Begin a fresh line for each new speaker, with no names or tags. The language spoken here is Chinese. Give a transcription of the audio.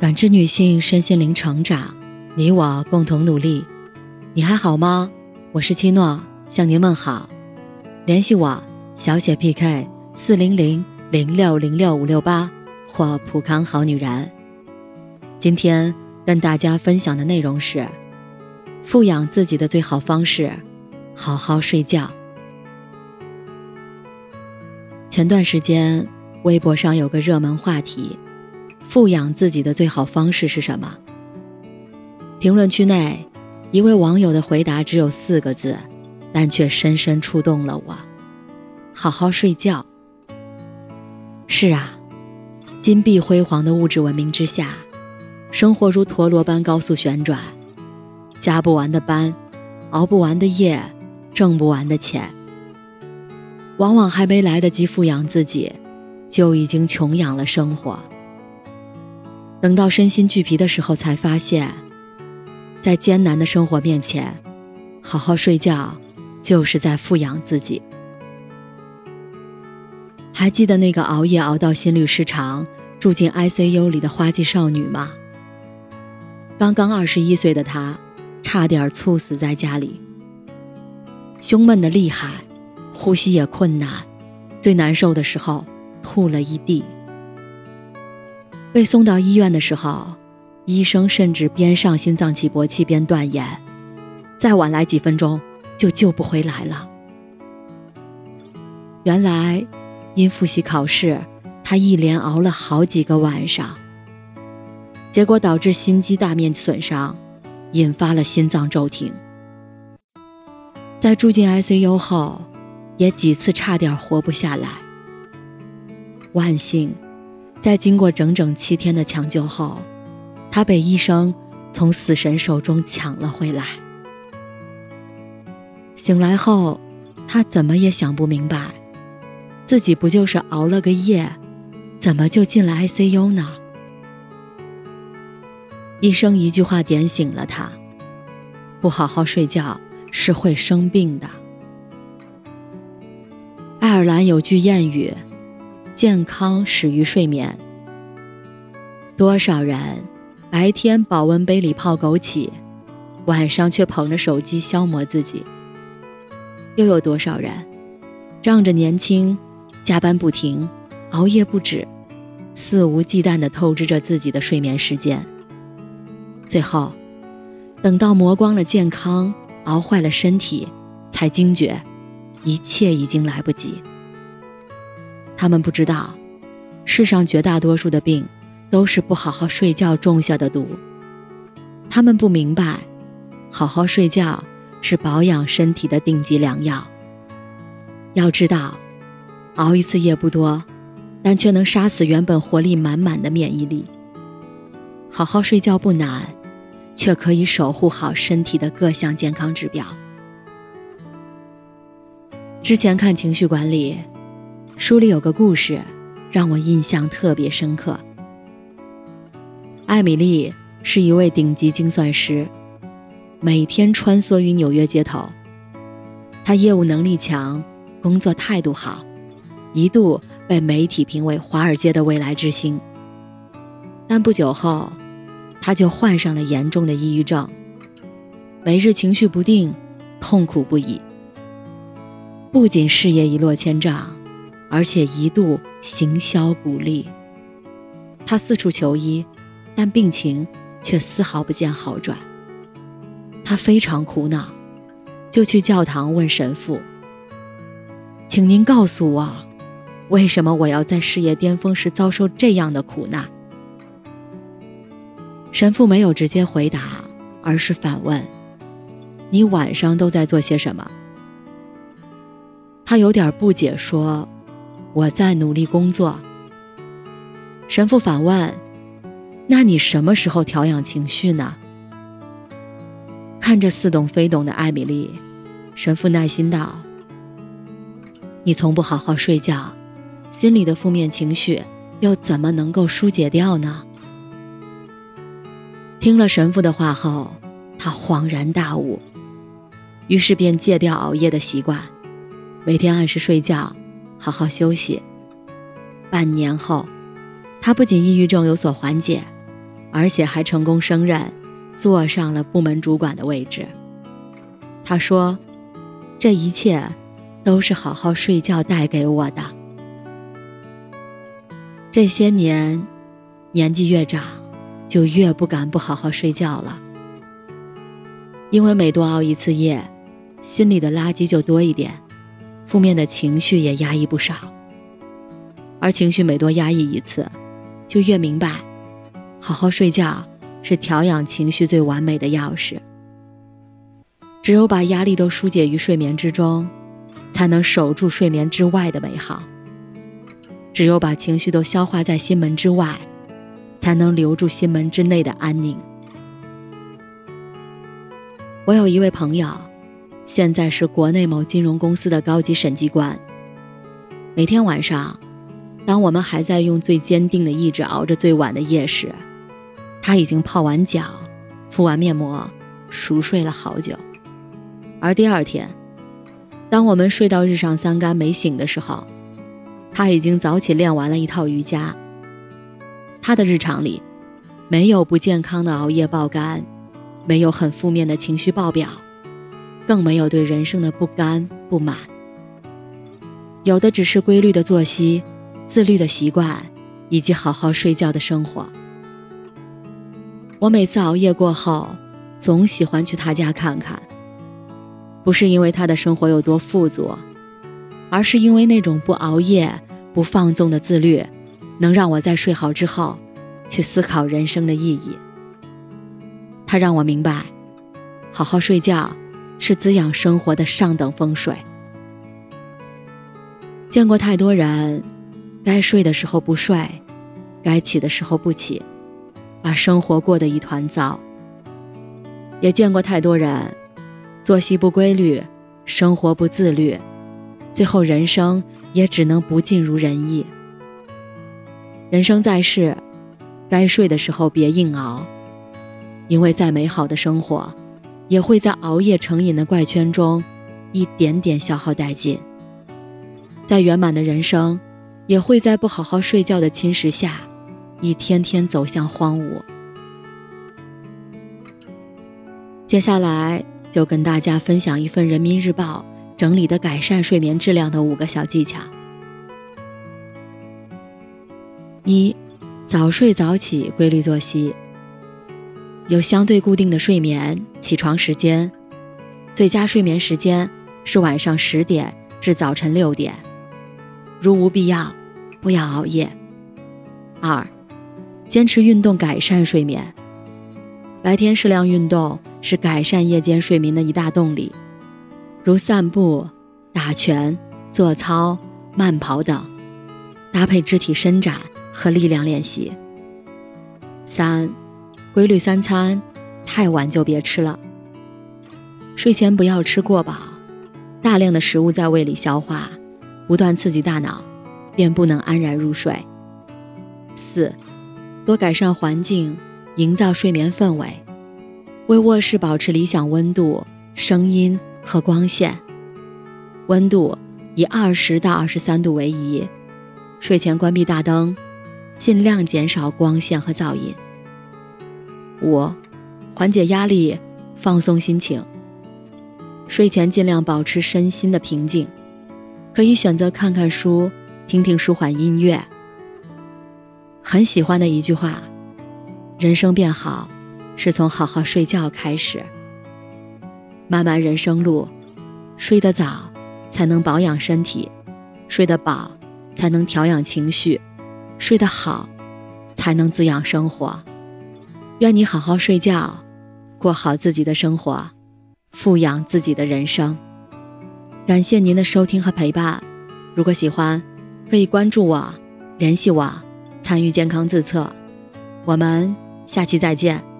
感知女性身心灵成长，你我共同努力。你还好吗？我是七诺，向您问好。联系我小写 PK 四零零零六零六五六八或普康好女人。今天跟大家分享的内容是：富养自己的最好方式，好好睡觉。前段时间，微博上有个热门话题。富养自己的最好方式是什么？评论区内，一位网友的回答只有四个字，但却深深触动了我：好好睡觉。是啊，金碧辉煌的物质文明之下，生活如陀螺般高速旋转，加不完的班，熬不完的夜，挣不完的钱，往往还没来得及富养自己，就已经穷养了生活。等到身心俱疲的时候，才发现，在艰难的生活面前，好好睡觉就是在富养自己。还记得那个熬夜熬到心律失常、住进 ICU 里的花季少女吗？刚刚二十一岁的她，差点猝死在家里，胸闷的厉害，呼吸也困难，最难受的时候吐了一地。被送到医院的时候，医生甚至边上心脏起搏器边断言，再晚来几分钟就救不回来了。原来，因复习考试，他一连熬了好几个晚上，结果导致心肌大面积损伤，引发了心脏骤停。在住进 ICU 后，也几次差点活不下来。万幸。在经过整整七天的抢救后，他被医生从死神手中抢了回来。醒来后，他怎么也想不明白，自己不就是熬了个夜，怎么就进了 ICU 呢？医生一句话点醒了他：不好好睡觉是会生病的。爱尔兰有句谚语。健康始于睡眠。多少人白天保温杯里泡枸杞，晚上却捧着手机消磨自己？又有多少人仗着年轻，加班不停，熬夜不止，肆无忌惮地透支着自己的睡眠时间？最后，等到磨光了健康，熬坏了身体，才惊觉，一切已经来不及。他们不知道，世上绝大多数的病都是不好好睡觉种下的毒。他们不明白，好好睡觉是保养身体的顶级良药。要知道，熬一次夜不多，但却能杀死原本活力满满的免疫力。好好睡觉不难，却可以守护好身体的各项健康指标。之前看情绪管理。书里有个故事，让我印象特别深刻。艾米丽是一位顶级精算师，每天穿梭于纽约街头。她业务能力强，工作态度好，一度被媒体评为华尔街的未来之星。但不久后，她就患上了严重的抑郁症，每日情绪不定，痛苦不已。不仅事业一落千丈。而且一度行销骨立，他四处求医，但病情却丝毫不见好转。他非常苦恼，就去教堂问神父：“请您告诉我，为什么我要在事业巅峰时遭受这样的苦难？”神父没有直接回答，而是反问：“你晚上都在做些什么？”他有点不解，说。我在努力工作。神父反问：“那你什么时候调养情绪呢？”看着似懂非懂的艾米丽，神父耐心道：“你从不好好睡觉，心里的负面情绪又怎么能够疏解掉呢？”听了神父的话后，他恍然大悟，于是便戒掉熬夜的习惯，每天按时睡觉。好好休息。半年后，他不仅抑郁症有所缓解，而且还成功升任，坐上了部门主管的位置。他说：“这一切都是好好睡觉带给我的。这些年，年纪越长，就越不敢不好好睡觉了，因为每多熬一次夜，心里的垃圾就多一点，负面的情绪也压抑不少。而情绪每多压抑一次，就越明白，好好睡觉是调养情绪最完美的钥匙。”只有把压力都疏解于睡眠之中，才能守住睡眠之外的美好。只有把情绪都消化在心门之外，才能留住心门之内的安宁。我有一位朋友，现在是国内某金融公司的高级审计官。每天晚上，当我们还在用最坚定的意志熬着最晚的夜时，他已经泡完脚，敷完面膜，熟睡了好久。而第二天，当我们睡到日上三竿没醒的时候，他已经早起练完了一套瑜伽。他的日常里，没有不健康的熬夜爆肝，没有很负面的情绪爆表，更没有对人生的不甘不满，有的只是规律的作息、自律的习惯，以及好好睡觉的生活。我每次熬夜过后，总喜欢去他家看看。不是因为他的生活有多富足，而是因为那种不熬夜、不放纵的自律，能让我在睡好之后，去思考人生的意义。他让我明白，好好睡觉是滋养生活的上等风水。见过太多人，该睡的时候不睡，该起的时候不起，把生活过得一团糟。也见过太多人。作息不规律，生活不自律，最后人生也只能不尽如人意。人生在世，该睡的时候别硬熬，因为再美好的生活，也会在熬夜成瘾的怪圈中，一点点消耗殆尽。再圆满的人生，也会在不好好睡觉的侵蚀下，一天天走向荒芜。接下来。就跟大家分享一份人民日报整理的改善睡眠质量的五个小技巧：一、早睡早起，规律作息，有相对固定的睡眠起床时间，最佳睡眠时间是晚上十点至早晨六点，如无必要，不要熬夜。二、坚持运动，改善睡眠，白天适量运动。是改善夜间睡眠的一大动力，如散步、打拳、做操、慢跑等，搭配肢体伸展和力量练习。三、规律三餐，太晚就别吃了。睡前不要吃过饱，大量的食物在胃里消化，不断刺激大脑，便不能安然入睡。四、多改善环境，营造睡眠氛围。为卧室保持理想温度、声音和光线，温度以二十到二十三度为宜。睡前关闭大灯，尽量减少光线和噪音。五、缓解压力，放松心情。睡前尽量保持身心的平静，可以选择看看书、听听舒缓音乐。很喜欢的一句话：“人生变好。”是从好好睡觉开始。漫漫人生路，睡得早才能保养身体，睡得饱才能调养情绪，睡得好才能滋养生活。愿你好好睡觉，过好自己的生活，富养自己的人生。感谢您的收听和陪伴。如果喜欢，可以关注我，联系我，参与健康自测。我们下期再见。